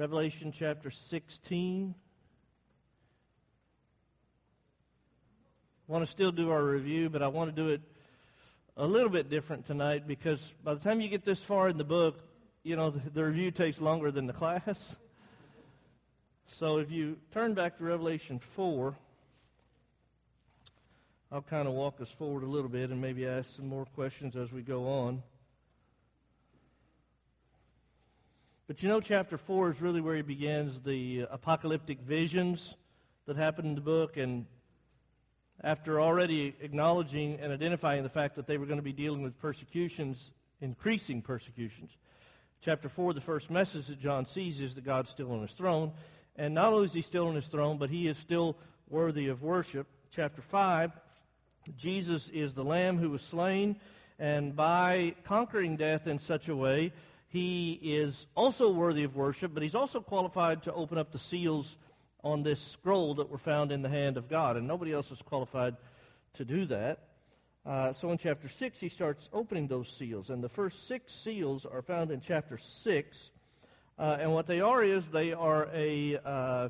Revelation chapter 16. I want to still do our review, but I want to do it a little bit different tonight because by the time you get this far in the book, you know, the, the review takes longer than the class. So if you turn back to Revelation 4, I'll kind of walk us forward a little bit and maybe ask some more questions as we go on. But you know, chapter 4 is really where he begins the apocalyptic visions that happen in the book. And after already acknowledging and identifying the fact that they were going to be dealing with persecutions, increasing persecutions, chapter 4, the first message that John sees is that God's still on his throne. And not only is he still on his throne, but he is still worthy of worship. Chapter 5, Jesus is the Lamb who was slain, and by conquering death in such a way, he is also worthy of worship, but he's also qualified to open up the seals on this scroll that were found in the hand of God, and nobody else is qualified to do that. Uh, so in chapter 6, he starts opening those seals, and the first six seals are found in chapter 6. Uh, and what they are is they are a, uh,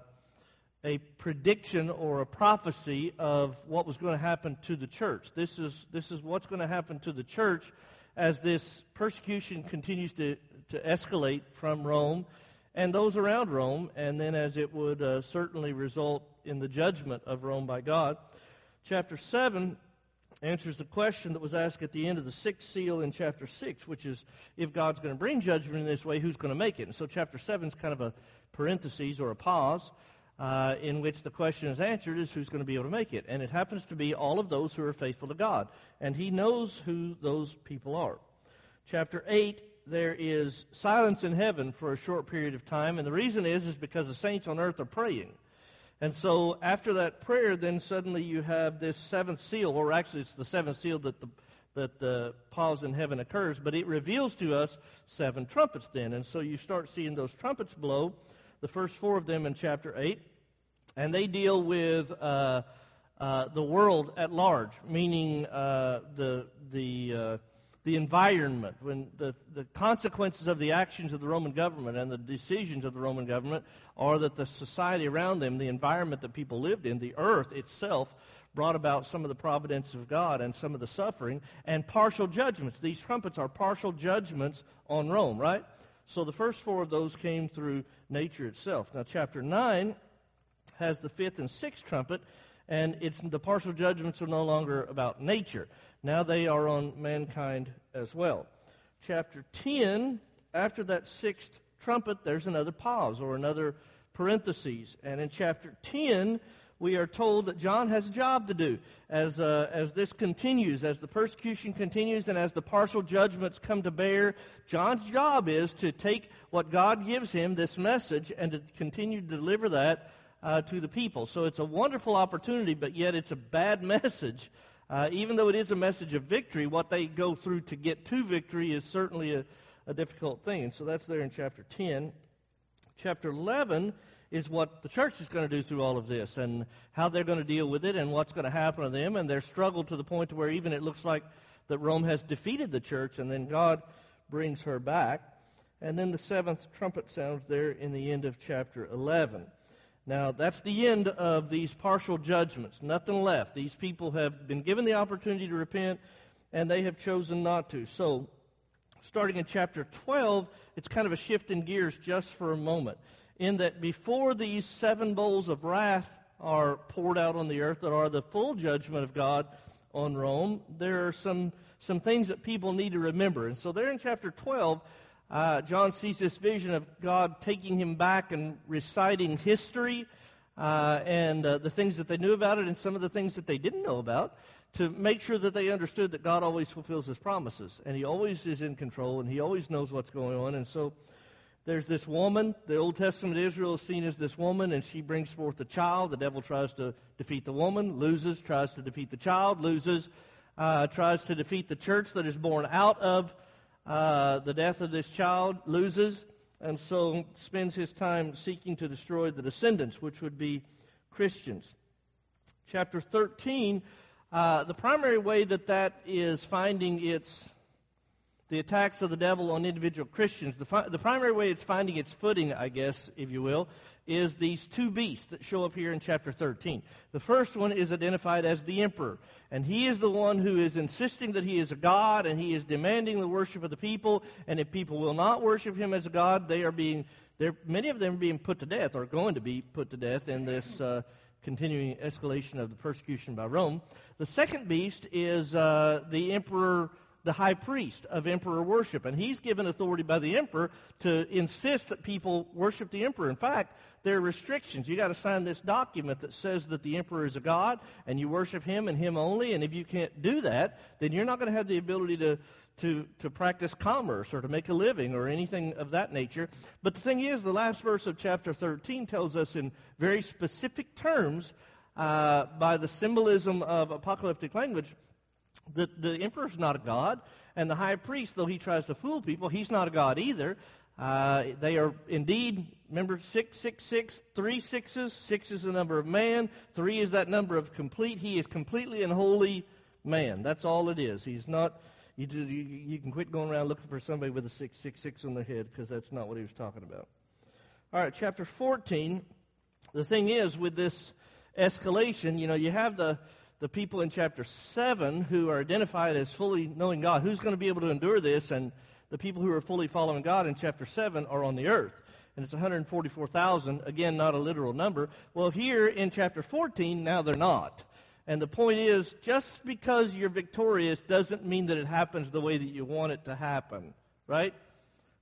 a prediction or a prophecy of what was going to happen to the church. This is, this is what's going to happen to the church as this persecution continues to, to escalate from Rome and those around Rome, and then as it would uh, certainly result in the judgment of Rome by God. Chapter 7 answers the question that was asked at the end of the sixth seal in chapter 6, which is if God's going to bring judgment in this way, who's going to make it? And so chapter 7 is kind of a parenthesis or a pause uh, in which the question is answered is who's going to be able to make it. And it happens to be all of those who are faithful to God. And he knows who those people are. Chapter 8 there is silence in heaven for a short period of time, and the reason is is because the saints on earth are praying. And so after that prayer, then suddenly you have this seventh seal, or actually it's the seventh seal that the that the pause in heaven occurs, but it reveals to us seven trumpets then. And so you start seeing those trumpets blow, the first four of them in chapter 8, and they deal with uh, uh, the world at large, meaning uh, the, the environment, when the, the consequences of the actions of the Roman government and the decisions of the Roman government are that the society around them, the environment that people lived in, the earth itself, brought about some of the providence of God and some of the suffering and partial judgments. These trumpets are partial judgments on Rome, right? So the first four of those came through nature itself. Now, chapter 9 has the fifth and sixth trumpet, and it's the partial judgments are no longer about nature. Now they are on mankind as well. Chapter 10, after that sixth trumpet, there's another pause or another parenthesis. And in chapter 10, we are told that John has a job to do as, uh, as this continues, as the persecution continues, and as the partial judgments come to bear. John's job is to take what God gives him, this message, and to continue to deliver that uh, to the people. So it's a wonderful opportunity, but yet it's a bad message uh, even though it is a message of victory, what they go through to get to victory is certainly a, a difficult thing. And so that's there in chapter 10. Chapter 11 is what the church is going to do through all of this and how they're going to deal with it and what's going to happen to them and their struggle to the point to where even it looks like that Rome has defeated the church and then God brings her back. And then the seventh trumpet sounds there in the end of chapter 11. Now, that's the end of these partial judgments. Nothing left. These people have been given the opportunity to repent, and they have chosen not to. So, starting in chapter 12, it's kind of a shift in gears just for a moment. In that before these seven bowls of wrath are poured out on the earth that are the full judgment of God on Rome, there are some, some things that people need to remember. And so, there in chapter 12, uh, John sees this vision of God taking him back and reciting history uh, and uh, the things that they knew about it and some of the things that they didn't know about to make sure that they understood that God always fulfills his promises. And he always is in control and he always knows what's going on. And so there's this woman. The Old Testament Israel is seen as this woman, and she brings forth a child. The devil tries to defeat the woman, loses, tries to defeat the child, loses, uh, tries to defeat the church that is born out of uh, the death of this child, loses, and so spends his time seeking to destroy the descendants, which would be Christians. Chapter 13, uh, the primary way that that is finding its the attacks of the devil on individual Christians, the, fi- the primary way it's finding its footing, I guess, if you will, is these two beasts that show up here in chapter 13. The first one is identified as the emperor, and he is the one who is insisting that he is a god, and he is demanding the worship of the people, and if people will not worship him as a god, they are being, they're, many of them are being put to death, or going to be put to death in this uh, continuing escalation of the persecution by Rome. The second beast is uh, the emperor the high priest of emperor worship. And he's given authority by the emperor to insist that people worship the emperor. In fact, there are restrictions. You've got to sign this document that says that the emperor is a god and you worship him and him only. And if you can't do that, then you're not going to have the ability to, to, to practice commerce or to make a living or anything of that nature. But the thing is, the last verse of chapter 13 tells us in very specific terms, uh, by the symbolism of apocalyptic language, the, the emperor's not a god, and the high priest, though he tries to fool people, he's not a god either. Uh, they are indeed, remember, six, six, six, three sixes. Six is the number of man. Three is that number of complete. He is completely and wholly man. That's all it is. He's not. You, do, you, you can quit going around looking for somebody with a six, six, six on their head because that's not what he was talking about. All right, chapter 14. The thing is, with this escalation, you know, you have the the people in chapter 7 who are identified as fully knowing God. Who's going to be able to endure this? And the people who are fully following God in chapter 7 are on the earth. And it's 144,000. Again, not a literal number. Well, here in chapter 14, now they're not. And the point is, just because you're victorious doesn't mean that it happens the way that you want it to happen. Right?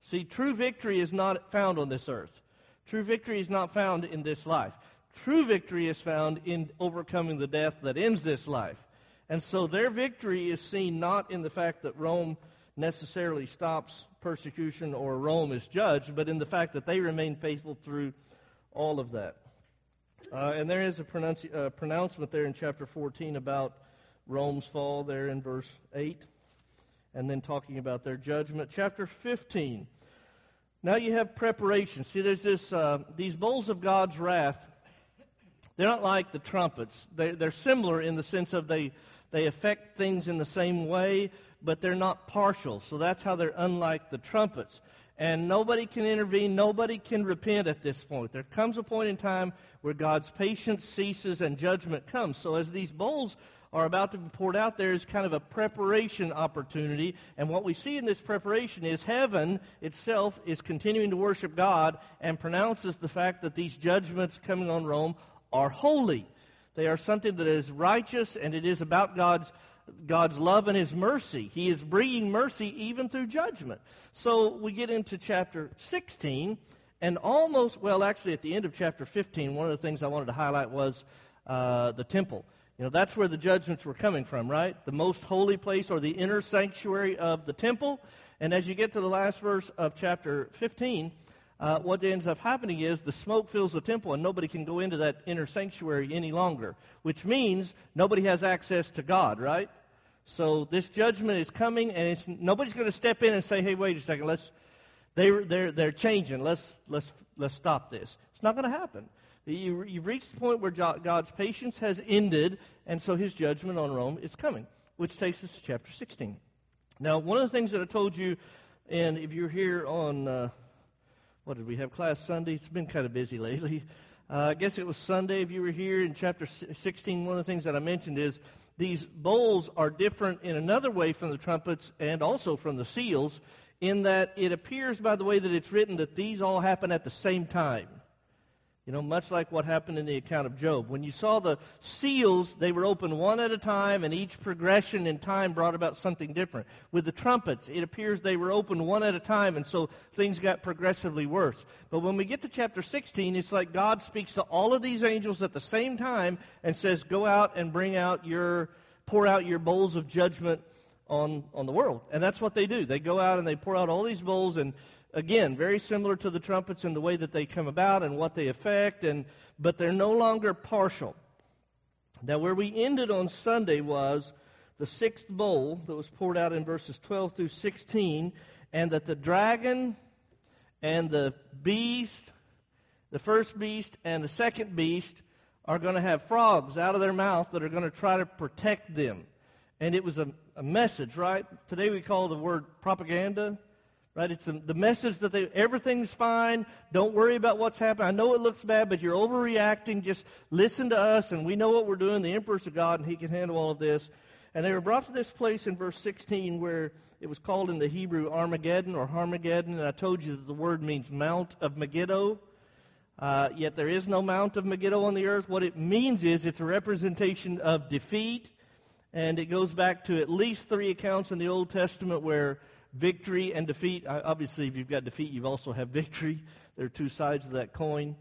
See, true victory is not found on this earth. True victory is not found in this life. True victory is found in overcoming the death that ends this life. And so their victory is seen not in the fact that Rome necessarily stops persecution or Rome is judged, but in the fact that they remain faithful through all of that. Uh, and there is a pronunci- uh, pronouncement there in chapter 14 about Rome's fall, there in verse 8, and then talking about their judgment. Chapter 15. Now you have preparation. See, there's this uh, these bowls of God's wrath they're not like the trumpets. They, they're similar in the sense of they, they affect things in the same way, but they're not partial. So that's how they're unlike the trumpets. And nobody can intervene, nobody can repent at this point. There comes a point in time where God's patience ceases and judgment comes. So as these bowls are about to be poured out, there is kind of a preparation opportunity. And what we see in this preparation is heaven itself is continuing to worship God and pronounces the fact that these judgments coming on Rome are holy. They are something that is righteous, and it is about God's God's love and His mercy. He is bringing mercy even through judgment. So we get into chapter 16, and almost, well, actually, at the end of chapter 15, one of the things I wanted to highlight was uh, the temple. You know, that's where the judgments were coming from, right? The most holy place or the inner sanctuary of the temple. And as you get to the last verse of chapter 15, uh, what ends up happening is the smoke fills the temple and nobody can go into that inner sanctuary any longer, which means nobody has access to God, right? So this judgment is coming and it's, nobody's going to step in and say, hey, wait a second, let's, they, they're, they're changing, let's, let's, let's stop this. It's not going to happen. You, you've reached the point where God's patience has ended, and so his judgment on Rome is coming, which takes us to chapter 16. Now, one of the things that I told you, and if you're here on uh, what did we have class Sunday? It's been kind of busy lately. Uh, I guess it was Sunday if you were here in chapter 16. One of the things that I mentioned is these bowls are different in another way from the trumpets and also from the seals, in that it appears by the way that it's written that these all happen at the same time. You know, much like what happened in the account of Job. When you saw the seals, they were open one at a time, and each progression in time brought about something different. With the trumpets, it appears they were open one at a time, and so things got progressively worse. But when we get to chapter 16, it's like God speaks to all of these angels at the same time and says, Go out and bring out your, pour out your bowls of judgment on, on the world. And that's what they do. They go out and they pour out all these bowls, and Again, very similar to the trumpets in the way that they come about and what they affect, and, but they're no longer partial. Now, where we ended on Sunday was the sixth bowl that was poured out in verses 12 through 16, and that the dragon and the beast, the first beast and the second beast, are going to have frogs out of their mouth that are going to try to protect them. And it was a, a message, right? Today we call the word propaganda, right? It's the message that they, everything's fine. Don't worry about what's happening. I know it looks bad, but you're overreacting. Just listen to us, and we know what we're doing. The emperor's a God, and he can handle all of this. And they were brought to this place in verse 16 where it was called in the Hebrew Armageddon or Harmageddon. And I told you that the word means Mount of Megiddo. Uh, yet there is no Mount of Megiddo on the earth. What it means is it's a representation of defeat. And it goes back to at least three accounts in the Old Testament where victory and defeat, obviously, if you've got defeat, you've also have victory. There are two sides of that coin.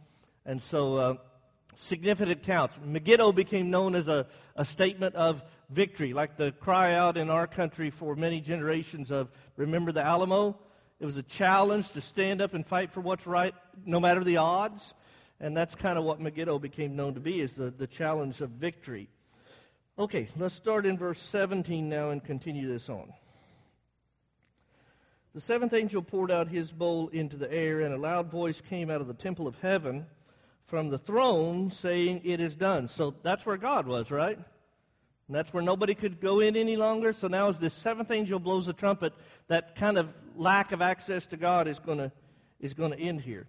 And so, uh, significant counts. Megiddo became known as a, a statement of victory, like the cry out in our country for many generations of remember the Alamo. It was a challenge to stand up and fight for what's right, no matter the odds. And that's kind of what Megiddo became known to be, is the, the challenge of victory. Okay, let's start in verse 17 now and continue this on. The seventh angel poured out his bowl into the air, and a loud voice came out of the temple of heaven from the throne saying, It is done. So that's where God was, right? And that's where nobody could go in any longer. So now, as this seventh angel blows the trumpet, that kind of lack of access to God is going to is going to end here.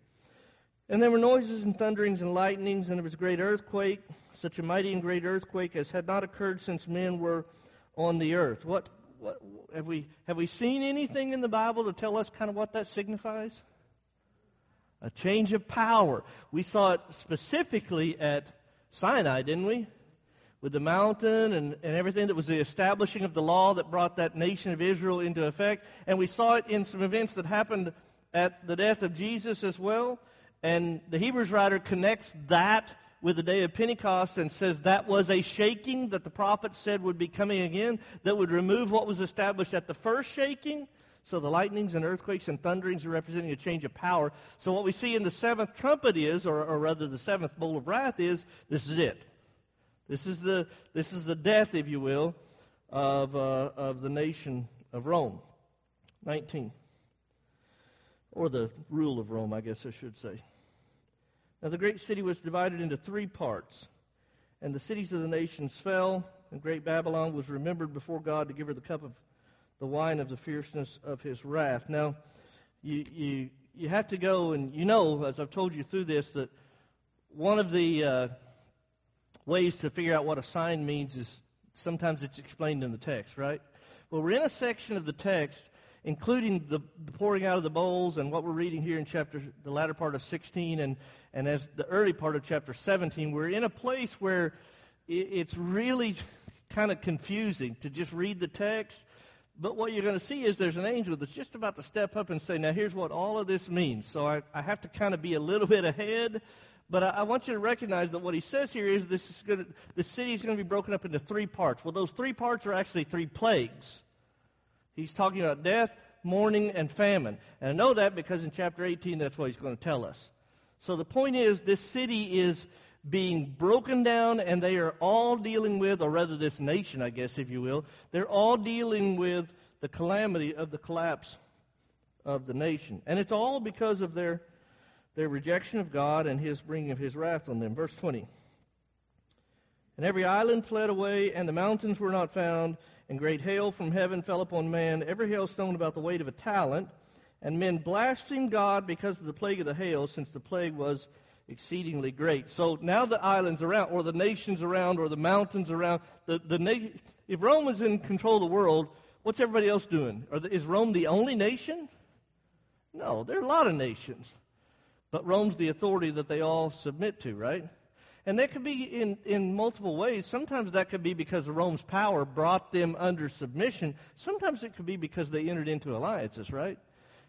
And there were noises and thunderings and lightnings, and there was a great earthquake, such a mighty and great earthquake as had not occurred since men were on the earth. What, what have we have we seen anything in the Bible to tell us kind of what that signifies? A change of power. We saw it specifically at Sinai, didn't we? with the mountain and, and everything that was the establishing of the law that brought that nation of Israel into effect. And we saw it in some events that happened at the death of Jesus as well. And the Hebrews writer connects that with the day of Pentecost and says that was a shaking that the prophets said would be coming again that would remove what was established at the first shaking. So the lightnings and earthquakes and thunderings are representing a change of power. So what we see in the seventh trumpet is, or, or rather the seventh bowl of wrath is, this is it. This is the, this is the death, if you will, of, uh, of the nation of Rome. 19. Or the rule of Rome, I guess I should say. Now, the great city was divided into three parts, and the cities of the nations fell, and great Babylon was remembered before God to give her the cup of the wine of the fierceness of his wrath. Now, you, you, you have to go, and you know, as I've told you through this, that one of the. Uh, ways to figure out what a sign means is sometimes it's explained in the text, right? Well, we're in a section of the text, including the pouring out of the bowls and what we're reading here in chapter, the latter part of 16 and, and as the early part of chapter 17. We're in a place where it's really kind of confusing to just read the text. But what you're going to see is there's an angel that's just about to step up and say, Now, here's what all of this means. So I, I have to kind of be a little bit ahead but I, want you to recognize that what he says here is this is going to, the city is going to be broken up into three parts. Well, those three parts are actually three plagues. He's talking about death, mourning, and famine. And I know that because in chapter 18, that's what he's going to tell us. So the point is, this city is being broken down, and they are all dealing with, or rather, this nation, I guess, if you will, they're all dealing with the calamity of the collapse of the nation. And it's all because of their their rejection of God and his bringing of his wrath on them. Verse 20. And every island fled away, and the mountains were not found, and great hail from heaven fell upon man, every hailstone about the weight of a talent. And men blasphemed God because of the plague of the hail, since the plague was exceedingly great. So now the islands around, or the nations around, or the mountains around, the, the na- if Rome was in control of the world, what's everybody else doing? The, is Rome the only nation? No, there are a lot of nations. But Rome's the authority that they all submit to, right? And that could be in, in multiple ways. Sometimes that could be because Rome's power brought them under submission. Sometimes it could be because they entered into alliances, right?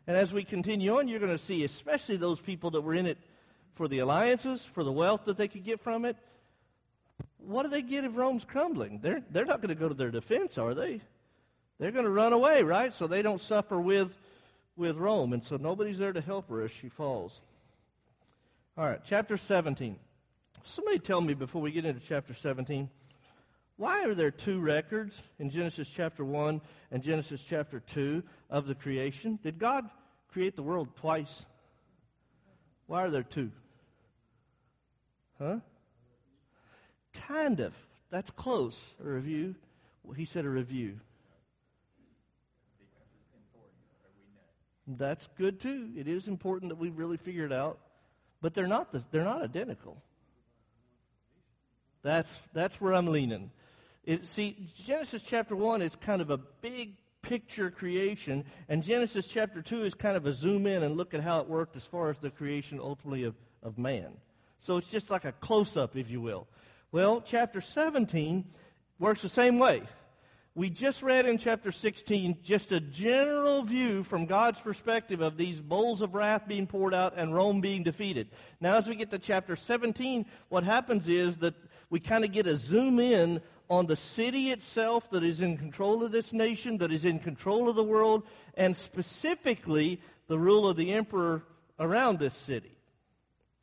And as we continue on, you're going to see, especially those people that were in it for the alliances, for the wealth that they could get from it. What do they get if Rome's crumbling? They're, they're not going to go to their defense, are they? They're going to run away, right? So they don't suffer with, with Rome. And so nobody's there to help her as she falls. All right, chapter 17. Somebody tell me before we get into chapter 17, why are there two records in Genesis chapter 1 and Genesis chapter 2 of the creation? Did God create the world twice? Why are there two? Huh? Kind of. That's close, a review. Well, he said a review. That's good too. It is important that we really figure it out, but they're not the, they're not identical. That's that's where I'm leaning. It, see, Genesis chapter one is kind of a big picture creation, and Genesis chapter 2 is kind of a zoom in and look at how it worked as far as the creation ultimately of, of man. So it's just like a close up, if you will. Well, chapter 17 works the same way. We just read in chapter 16 just a general view from God's perspective of these bowls of wrath being poured out and Rome being defeated. Now, as we get to chapter 17, what happens is that we kind of get a zoom in on the city itself that is in control of this nation, that is in control of the world, and specifically the rule of the emperor around this city.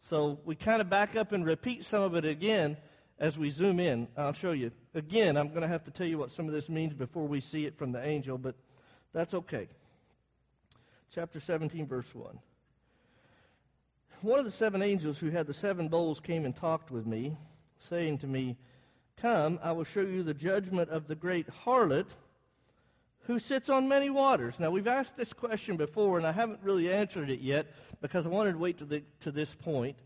So we kind of back up and repeat some of it again as we zoom in. I'll show you. Again, I'm going to have to tell you what some of this means before we see it from the angel, but that's okay. Chapter 17, verse 1. One of the seven angels who had the seven bowls came and talked with me, saying to me, Come, I will show you the judgment of the great harlot who sits on many waters. Now, we've asked this question before, and I haven't really answered it yet because I wanted to wait to, the, to this point.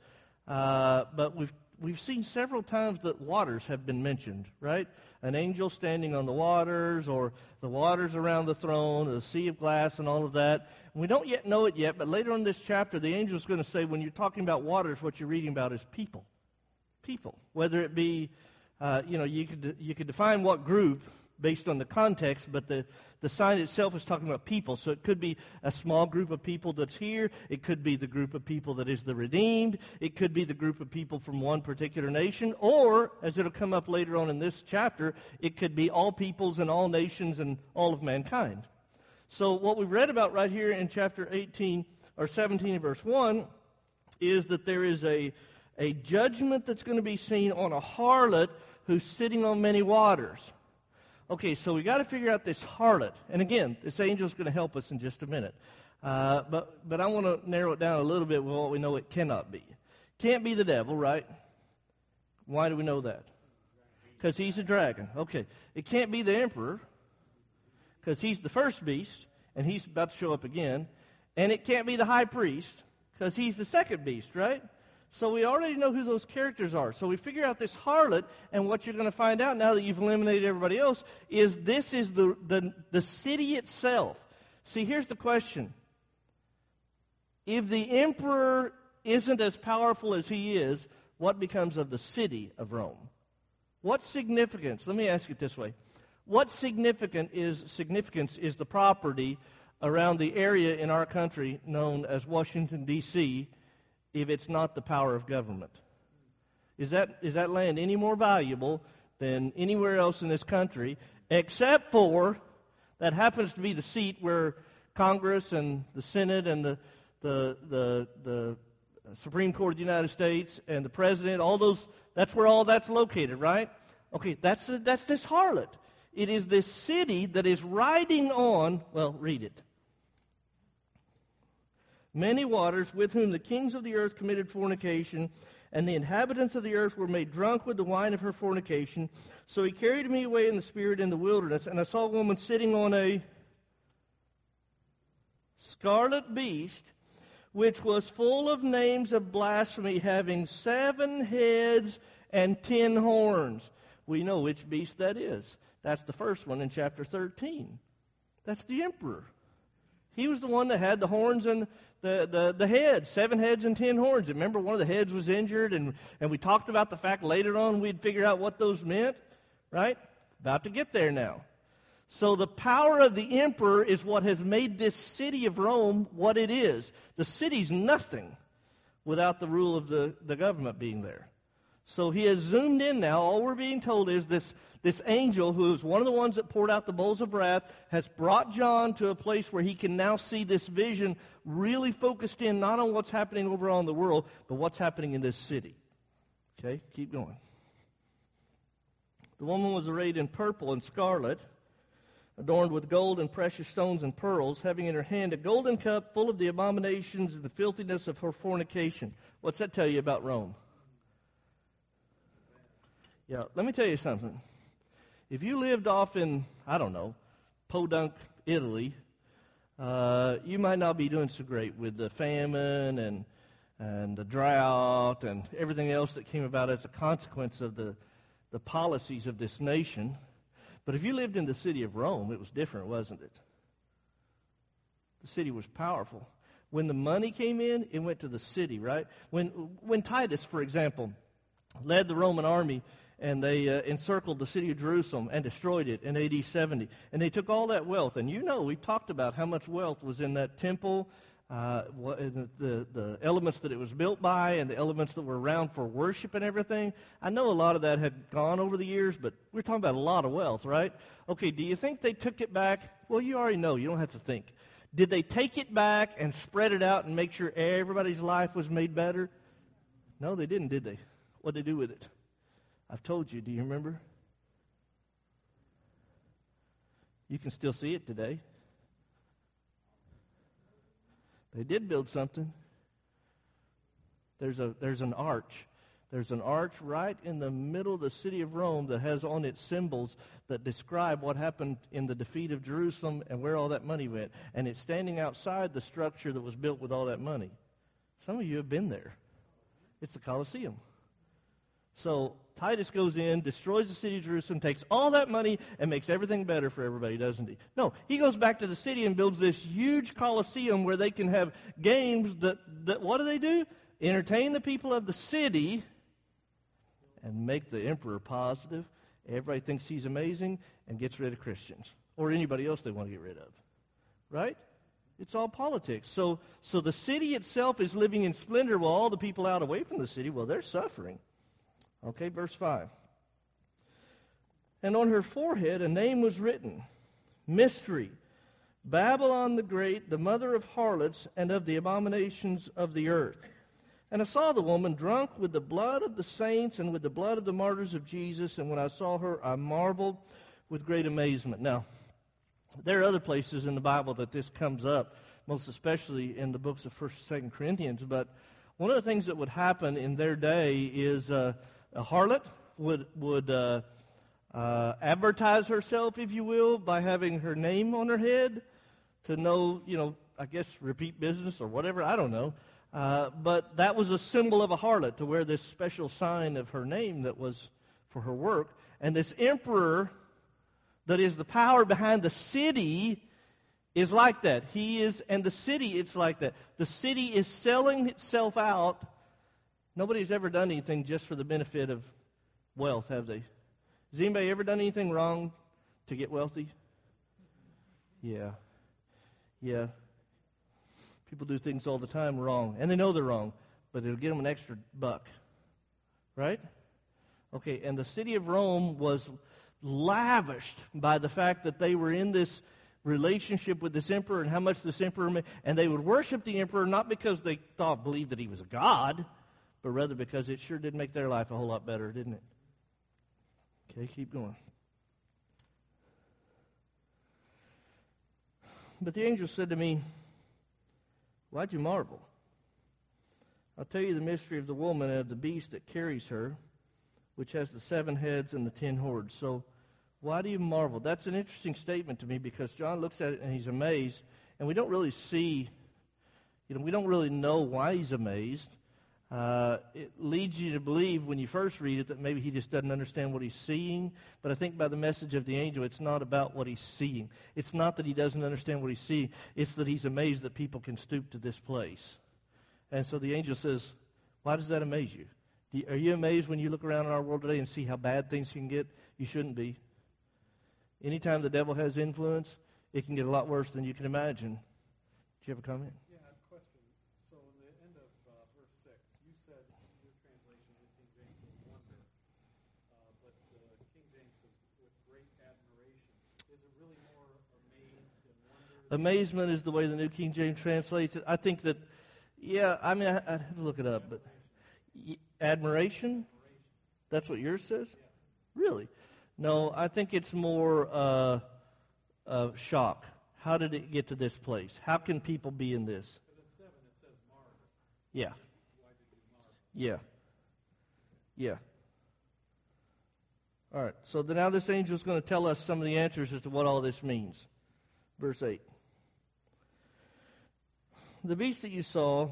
Uh, but we've, we've seen several times that waters have been mentioned, right? An angel standing on the waters, or the waters around the throne, or the sea of glass, and all of that. And we don't yet know it yet, but later in this chapter, the angel is going to say when you're talking about waters, what you're reading about is people. People. Whether it be uh, you know, you could, you could define what group based on the context, but the, the sign itself is talking about people. So it could be a small group of people that's here. It could be the group of people that is the redeemed. It could be the group of people from one particular nation. Or, as it'll come up later on in this chapter, it could be all peoples and all nations and all of mankind. So what we've read about right here in chapter 18 or 17 verse 1 is that there is a, a judgment that's going to be seen on a harlot who's sitting on many waters. Okay, so we got to figure out this harlot. And again, this angel is going to help us in just a minute. Uh, but, but I want to narrow it down a little bit with what we know it cannot be. Can't be the devil, right? Why do we know that? Because he's a dragon. Okay. It can't be the emperor because he's the first beast and he's about to show up again. And it can't be the high priest because he's the second beast, right? So we already know who those characters are. So we figure out this harlot, and what you're going to find out now that you've eliminated everybody else is this is the, the, the city itself. See, here's the question. If the emperor isn't as powerful as he is, what becomes of the city of Rome? What significance, let me ask it this way. What significant is, significance is the property around the area in our country known as Washington, D.C., if it's not the power of government? Is that, is that land any more valuable than anywhere else in this country, except for that happens to be the seat where Congress and the Senate and the, the, the, the Supreme Court of the United States and the President, all those, that's where all that's located, right? Okay, that's, that's this harlot. It is this city that is riding on, well, read it many waters, with whom the kings of the earth committed fornication, and the inhabitants of the earth were made drunk with the wine of her fornication. So he carried me away in the spirit in the wilderness, and I saw a woman sitting on a scarlet beast, which was full of names of blasphemy, having seven heads and ten horns. We know which beast that is. That's the first one in chapter 13. That's the emperor. He was the one that had the horns and the, the, the heads, seven heads and ten horns. Remember, one of the heads was injured, and, and we talked about the fact later on we'd figure out what those meant, right? About to get there now. So the power of the emperor is what has made this city of Rome what it is. The city's nothing without the rule of the, the government being there. So he has zoomed in now. All we're being told is this, this angel, who is one of the ones that poured out the bowls of wrath, has brought John to a place where he can now see this vision really focused in not on what's happening over on the world, but what's happening in this city. Okay, keep going. The woman was arrayed in purple and scarlet, adorned with gold and precious stones and pearls, having in her hand a golden cup full of the abominations and the filthiness of her fornication. What's that tell you about Rome? Yeah, let me tell you something. If you lived off in, I don't know, Podunk, Italy, uh, you might not be doing so great with the famine and and the drought and everything else that came about as a consequence of the, the policies of this nation. But if you lived in the city of Rome, it was different, wasn't it? The city was powerful. When the money came in, it went to the city, right? When, when Titus, for example, led the Roman army and they uh, encircled the city of Jerusalem and destroyed it in AD 70. And they took all that wealth. And you know, we talked about how much wealth was in that temple, uh, the, the elements that it was built by, and the elements that were around for worship and everything. I know a lot of that had gone over the years, but we're talking about a lot of wealth, right? Okay, do you think they took it back? Well, you already know. You don't have to think. Did they take it back and spread it out and make sure everybody's life was made better? No, they didn't, did they? What did they do with it? I've told you. Do you remember? You can still see it today. They did build something. There's a there's an arch. There's an arch right in the middle of the city of Rome that has on it symbols that describe what happened in the defeat of Jerusalem and where all that money went. And it's standing outside the structure that was built with all that money. Some of you have been there. It's the Colosseum. So Titus goes in, destroys the city of Jerusalem, takes all that money, and makes everything better for everybody, doesn't he? No, he goes back to the city and builds this huge coliseum where they can have games that, that what do they do? Entertain the people of the city and make the emperor positive. Everybody thinks he's amazing and gets rid of Christians or anybody else they want to get rid of. Right? It's all politics. So, so the city itself is living in splendor while all the people out away from the city, well, they're suffering. Okay, verse 5. And on her forehead a name was written Mystery, Babylon the Great, the mother of harlots and of the abominations of the earth. And I saw the woman drunk with the blood of the saints and with the blood of the martyrs of Jesus. And when I saw her, I marveled with great amazement. Now, there are other places in the Bible that this comes up, most especially in the books of 1st and 2nd Corinthians. But one of the things that would happen in their day is uh, a harlot would would uh, uh, advertise herself, if you will, by having her name on her head to know, you know, I guess repeat business or whatever. I don't know. Uh, but that was a symbol of a harlot to wear this special sign of her name that was for her work. And this emperor, that is the power behind the city, is like that. He is, and the city, it's like that. The city is selling itself out Nobody's ever done anything just for the benefit of wealth, have they? Has anybody ever done anything wrong to get wealthy? Yeah. Yeah. People do things all the time wrong, and they know they're wrong, but it'll get them an extra buck. Right? Okay, and the city of Rome was lavished by the fact that they were in this relationship with this emperor and how much this emperor made, and they would worship the emperor not because they thought believed that he was a god but rather because it sure did make their life a whole lot better, didn't it? Okay, keep going. But the angel said to me, Why'd you marvel? I'll tell you the mystery of the woman and of the beast that carries her, which has the seven heads and the ten horns. So, why do you marvel? That's an interesting statement to me because John looks at it and he's amazed, and we don't really see, you know, we don't really know why he's amazed. Uh, it leads you to believe when you first read it that maybe he just doesn't understand what he's seeing. But I think by the message of the angel, it's not about what he's seeing. It's not that he doesn't understand what he's seeing. It's that he's amazed that people can stoop to this place. And so the angel says, Why does that amaze you? Are you amazed when you look around in our world today and see how bad things can get? You shouldn't be. Anytime the devil has influence, it can get a lot worse than you can imagine. Do you have a comment? Amazement is the way the New King James translates it. I think that, yeah, I mean, I, I have to look it up, but admiration? That's what yours says? Really? No, I think it's more uh, uh, shock. How did it get to this place? How can people be in this? Yeah. Yeah. Yeah. All right, so now this angel is going to tell us some of the answers as to what all this means. Verse 8. The beast that you saw,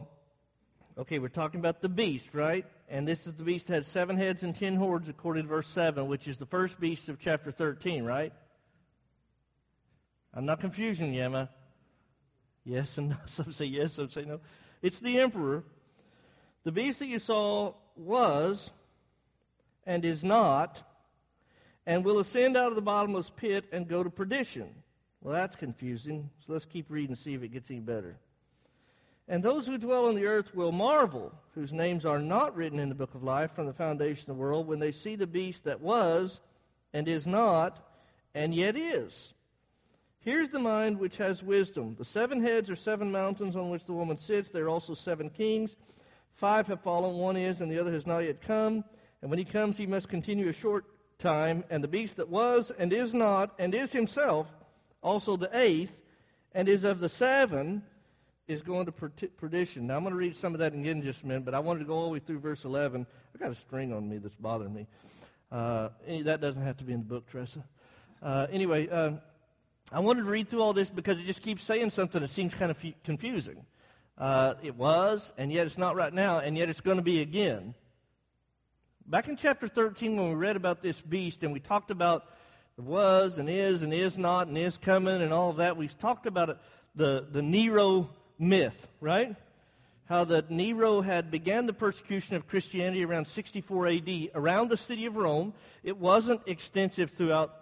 okay, we're talking about the beast, right? And this is the beast that had seven heads and ten horns, according to verse 7, which is the first beast of chapter 13, right? I'm not confusing you, Emma. Yes and no. Some say yes, some say no. It's the emperor. The beast that you saw was and is not, and will ascend out of the bottomless pit and go to perdition. Well, that's confusing. So let's keep reading and see if it gets any better. And those who dwell on the earth will marvel, whose names are not written in the book of life from the foundation of the world, when they see the beast that was and is not and yet is. Here's the mind which has wisdom. The seven heads are seven mountains on which the woman sits. There are also seven kings. Five have fallen, one is, and the other has not yet come. And when he comes, he must continue a short time. And the beast that was and is not and is himself, also the eighth, and is of the seven, is going to perdition. Now, I'm going to read some of that again in just a minute, but I wanted to go all the way through verse 11. I've got a string on me that's bothering me. Uh, that doesn't have to be in the book, Tressa. Uh, anyway, uh, I wanted to read through all this because it just keeps saying something that seems kind of f- confusing. Uh, it was, and yet it's not right now, and yet it's going to be again. Back in chapter 13, when we read about this beast and we talked about was and is and is not and is coming and all of that, we've talked about it, the, the Nero myth, right? How that Nero had began the persecution of Christianity around 64 AD around the city of Rome. It wasn't extensive throughout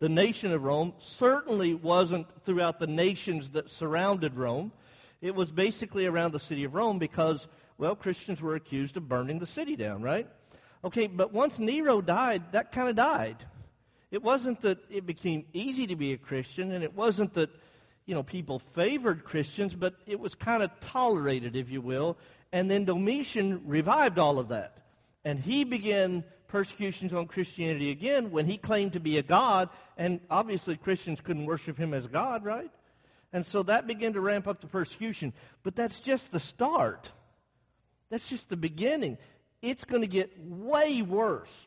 the nation of Rome, certainly wasn't throughout the nations that surrounded Rome. It was basically around the city of Rome because, well, Christians were accused of burning the city down, right? Okay, but once Nero died, that kind of died. It wasn't that it became easy to be a Christian, and it wasn't that you know, people favored Christians, but it was kind of tolerated, if you will. And then Domitian revived all of that. And he began persecutions on Christianity again when he claimed to be a god, and obviously Christians couldn't worship him as God, right? And so that began to ramp up the persecution. But that's just the start. That's just the beginning. It's going to get way worse.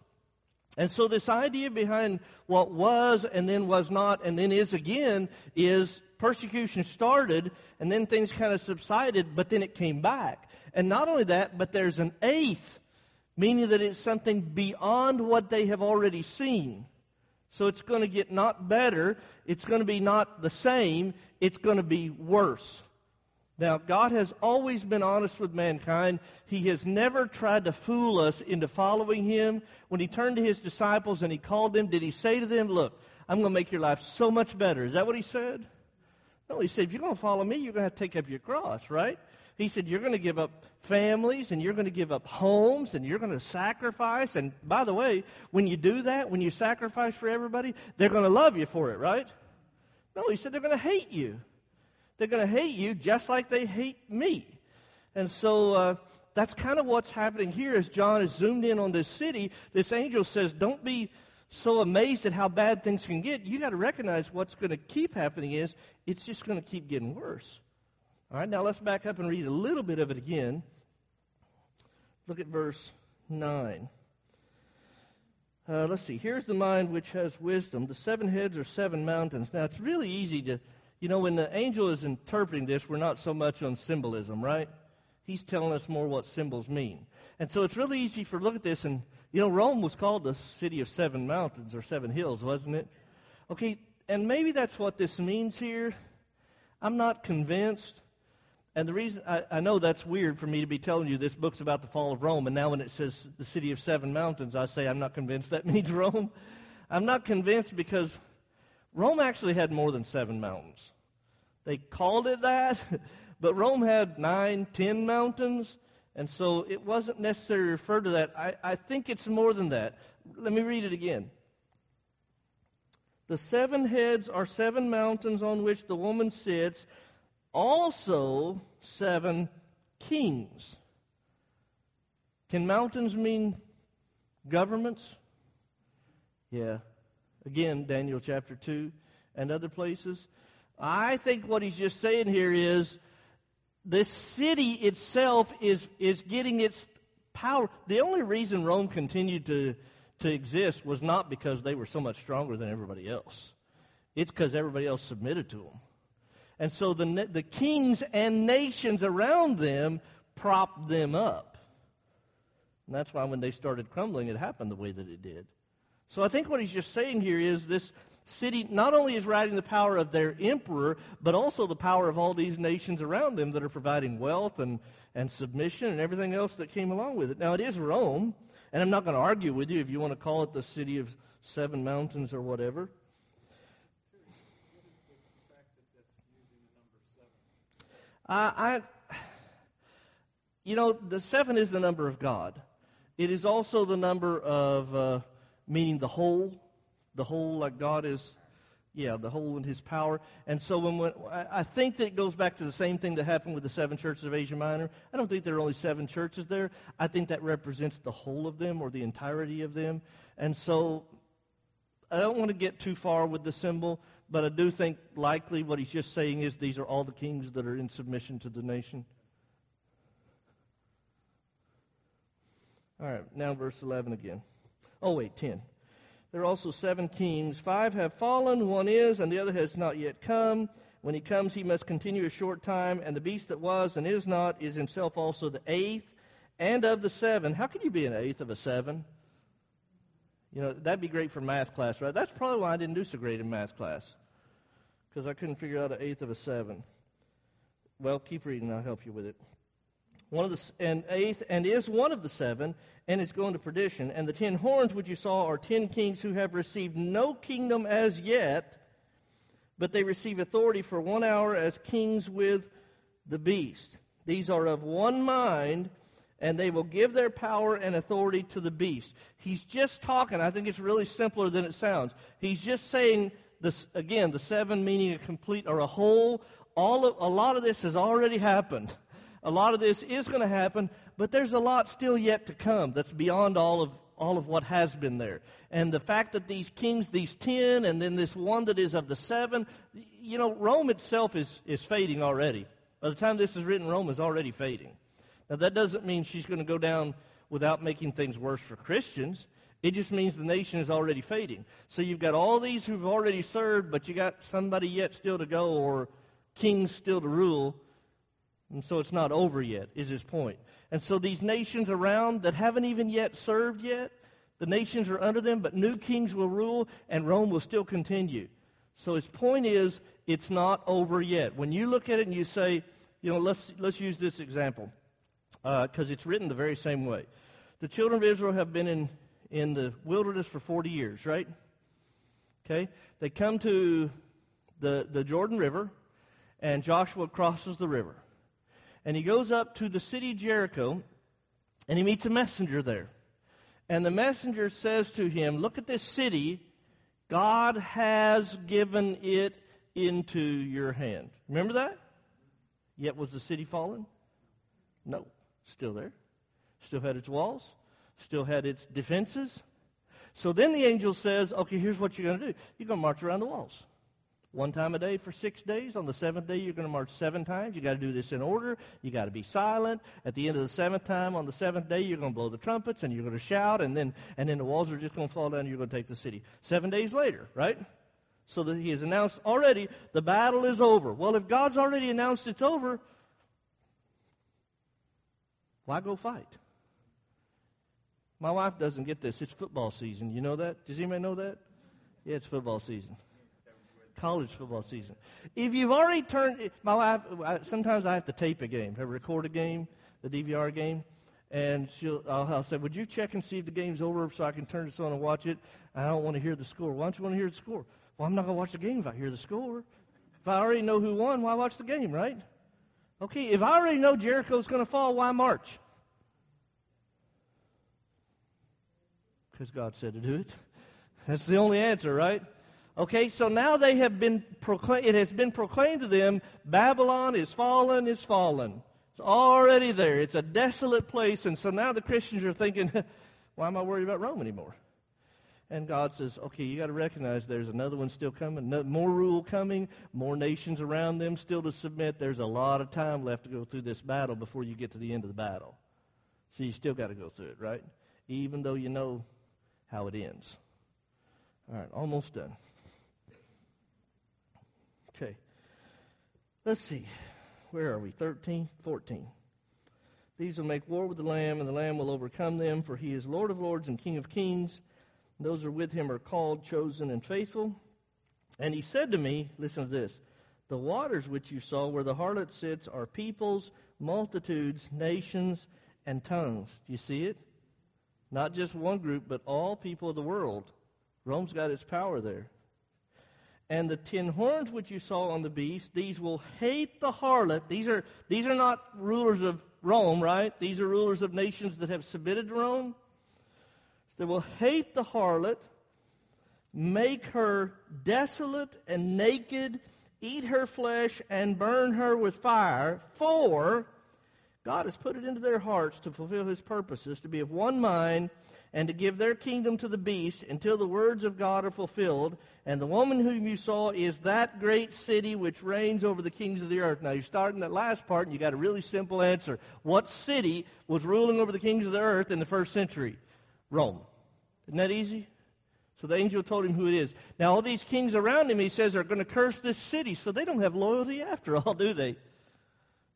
And so, this idea behind what was and then was not and then is again is persecution started and then things kind of subsided, but then it came back. And not only that, but there's an eighth, meaning that it's something beyond what they have already seen. So it's going to get not better, it's going to be not the same, it's going to be worse. Now, God has always been honest with mankind. He has never tried to fool us into following Him. When He turned to His disciples and He called them, did He say to them, Look, I'm going to make your life so much better? Is that what He said? No, he said, if you're going to follow me, you're going to to take up your cross, right? He said, you're going to give up families and you're going to give up homes and you're going to sacrifice. And by the way, when you do that, when you sacrifice for everybody, they're going to love you for it, right? No, he said they're going to hate you. They're going to hate you just like they hate me. And so uh, that's kind of what's happening here as John is zoomed in on this city. This angel says, don't be so amazed at how bad things can get, you got to recognize what's going to keep happening is it's just going to keep getting worse. All right, now let's back up and read a little bit of it again. Look at verse 9. Uh, let's see. Here's the mind which has wisdom. The seven heads are seven mountains. Now, it's really easy to, you know, when the angel is interpreting this, we're not so much on symbolism, right? He's telling us more what symbols mean. And so it's really easy for look at this and you know, Rome was called the city of seven mountains or seven hills, wasn't it? Okay, and maybe that's what this means here. I'm not convinced. And the reason I, I, know that's weird for me to be telling you this book's about the fall of Rome, and now when it says the city of seven mountains, I say I'm not convinced that means Rome. I'm not convinced because Rome actually had more than seven mountains. They called it that, but Rome had nine, ten mountains. And so it wasn't necessarily referred to that. I, I think it's more than that. Let me read it again. The seven heads are seven mountains on which the woman sits, also seven kings. Can mountains mean governments? Yeah. Again, Daniel chapter 2 and other places. I think what he's just saying here is the city itself is, is getting its power. The only reason Rome continued to, to exist was not because they were so much stronger than everybody else. It's because everybody else submitted to them. And so the, the kings and nations around them propped them up. And that's why when they started crumbling, it happened the way that it did. So I think what he's just saying here is this city not only is riding the power of their emperor, but also the power of all these nations around them that are providing wealth and, and submission and everything else that came along with it. Now, it is Rome, and I'm not going to argue with you if you want to call it the city of seven mountains or whatever. I, you know, the seven is the number of God. It is also the number of, uh, meaning the whole, the whole, like God is, yeah, the whole in His power. And so when, when I think that it goes back to the same thing that happened with the seven churches of Asia Minor. I don't think there are only seven churches there. I think that represents the whole of them or the entirety of them. And so I don't want to get too far with the symbol, but I do think likely what he's just saying is these are all the kings that are in submission to the nation. All right, now verse 11 again. Oh, wait, 10. There are also seven kings. Five have fallen, one is, and the other has not yet come. When he comes, he must continue a short time, and the beast that was and is not is himself also the eighth and of the seven. How can you be an eighth of a seven? You know, that'd be great for math class, right? That's probably why I didn't do so great in math class, because I couldn't figure out an eighth of a seven. Well, keep reading, I'll help you with it. One of the and eighth and is one of the seven, and is going to perdition. And the ten horns which you saw are ten kings who have received no kingdom as yet, but they receive authority for one hour as kings with the beast. These are of one mind and they will give their power and authority to the beast. He's just talking. I think it's really simpler than it sounds. He's just saying this again, the seven meaning a complete or a whole. All of, a lot of this has already happened. A lot of this is going to happen, but there's a lot still yet to come that's beyond all of all of what has been there. And the fact that these kings, these ten, and then this one that is of the seven, you know, Rome itself is, is fading already. By the time this is written, Rome is already fading. Now, that doesn't mean she's going to go down without making things worse for Christians. It just means the nation is already fading. So you've got all these who've already served, but you got somebody yet still to go or kings still to rule. And so it's not over yet, is his point. And so these nations around that haven't even yet served yet, the nations are under them, but new kings will rule, and Rome will still continue. So his point is, it's not over yet. When you look at it and you say, you know, let's, let's use this example because uh, it's written the very same way. The children of Israel have been in, in the wilderness for 40 years, right? Okay? They come to the, the Jordan River, and Joshua crosses the river. And he goes up to the city Jericho, and he meets a messenger there. And the messenger says to him, Look at this city. God has given it into your hand. Remember that? Yet was the city fallen? No. Still there. Still had its walls. Still had its defenses. So then the angel says, okay, here's what you're going to do. You're going to march around the walls. One time a day for six days. On the seventh day, you're going to march seven times. you got to do this in order. you got to be silent. At the end of the seventh time, on the seventh day, you're going to blow the trumpets and you're going to shout, and then, and then the walls are just going to fall down and you're going to take the city. Seven days later, right? So that he has announced already the battle is over. Well, if God's already announced it's over, why go fight? My wife doesn't get this. It's football season. You know that? Does anybody know that? Yeah, it's football season. College football season. If you've already turned, my wife, sometimes I have to tape a game, have record a game, the DVR game, and she'll, I'll, I'll say, Would you check and see if the game's over so I can turn this on and watch it? I don't want to hear the score. Why don't you want to hear the score? Well, I'm not going to watch the game if I hear the score. If I already know who won, why watch the game, right? Okay, if I already know Jericho's going to fall, why march? Because God said to do it. That's the only answer, right? Okay, so now they have been proclaimed, it has been proclaimed to them, Babylon is fallen, is fallen. It's already there. It's a desolate place. And so now the Christians are thinking, why am I worried about Rome anymore? And God says, okay, you got to recognize there's another one still coming, more rule coming, more nations around them still to submit. There's a lot of time left to go through this battle before you get to the end of the battle. So you still got to go through it, right? Even though you know how it ends. All right, almost done. Okay. Let's see. Where are we? 13, 14. These will make war with the Lamb, and the Lamb will overcome them, for he is Lord of lords and King of kings. And those who are with him are called, chosen, and faithful. And he said to me, listen to this, the waters which you saw where the harlot sits are peoples, multitudes, nations, and tongues. Do you see it? Not just one group, but all people of the world. Rome's got its power there. And the ten horns which you saw on the beast, these will hate the harlot. These are, these are not rulers of Rome, right? These are rulers of nations that have submitted to Rome. They will hate the harlot, make her desolate and naked, eat her flesh, and burn her with fire. For God has put it into their hearts to fulfill his purposes, to be of one mind and to give their kingdom to the beast until the words of God are fulfilled. And the woman whom you saw is that great city which reigns over the kings of the earth. Now, you start in that last part, and you got a really simple answer. What city was ruling over the kings of the earth in the first century? Rome. Isn't that easy? So the angel told him who it is. Now, all these kings around him, he says, are going to curse this city, so they don't have loyalty after all, do they?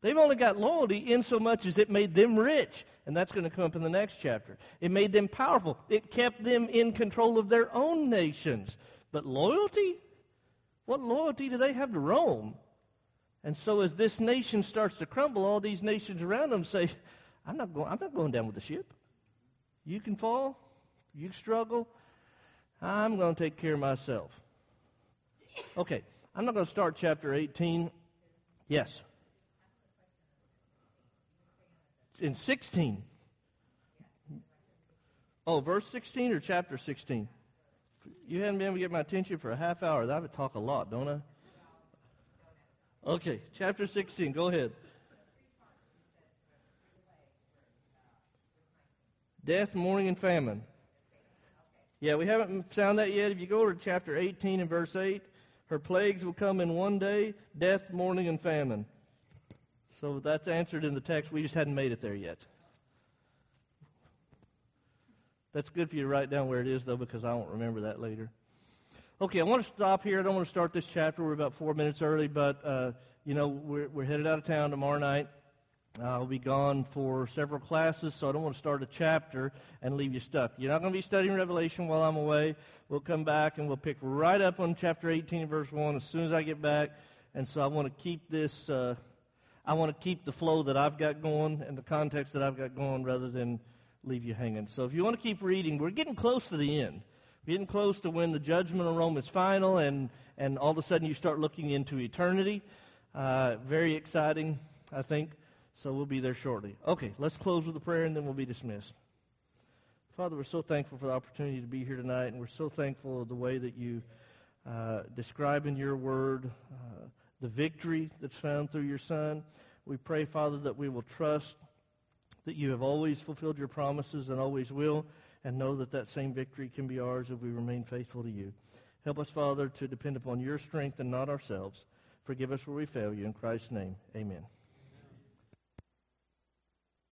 They've only got loyalty in so much as it made them rich. And that's going to come up in the next chapter. It made them powerful. It kept them in control of their own nations. But loyalty? What loyalty do they have to Rome? And so as this nation starts to crumble, all these nations around them say, I'm not going, I'm not going down with the ship. You can fall. You struggle. I'm going to take care of myself. Okay, I'm not going to start chapter 18. Yes. In 16. Oh, verse 16 or chapter 16? You haven't been able to get my attention for a half hour. I would talk a lot, don't I? Okay, chapter 16. Go ahead. Death, mourning, and famine. Yeah, we haven't found that yet. If you go to chapter 18 and verse 8, her plagues will come in one day death, mourning, and famine. So that's answered in the text. We just hadn't made it there yet. That's good for you to write down where it is, though, because I won't remember that later. Okay, I want to stop here. I don't want to start this chapter. We're about four minutes early, but, uh, you know, we're, we're headed out of town tomorrow night. I'll be gone for several classes, so I don't want to start a chapter and leave you stuck. You're not going to be studying Revelation while I'm away. We'll come back and we'll pick right up on chapter 18, verse 1, as soon as I get back. And so I want to keep this. Uh, I want to keep the flow that I've got going and the context that I've got going rather than leave you hanging. So if you want to keep reading, we're getting close to the end. We're getting close to when the judgment of Rome is final, and, and all of a sudden you start looking into eternity. Uh, very exciting, I think. So we'll be there shortly. Okay, let's close with a prayer, and then we'll be dismissed. Father, we're so thankful for the opportunity to be here tonight, and we're so thankful of the way that you uh, describe in your word uh, the victory that's found through your Son. We pray, Father, that we will trust that you have always fulfilled your promises and always will, and know that that same victory can be ours if we remain faithful to you. Help us, Father, to depend upon your strength and not ourselves. Forgive us where we fail you. In Christ's name, amen.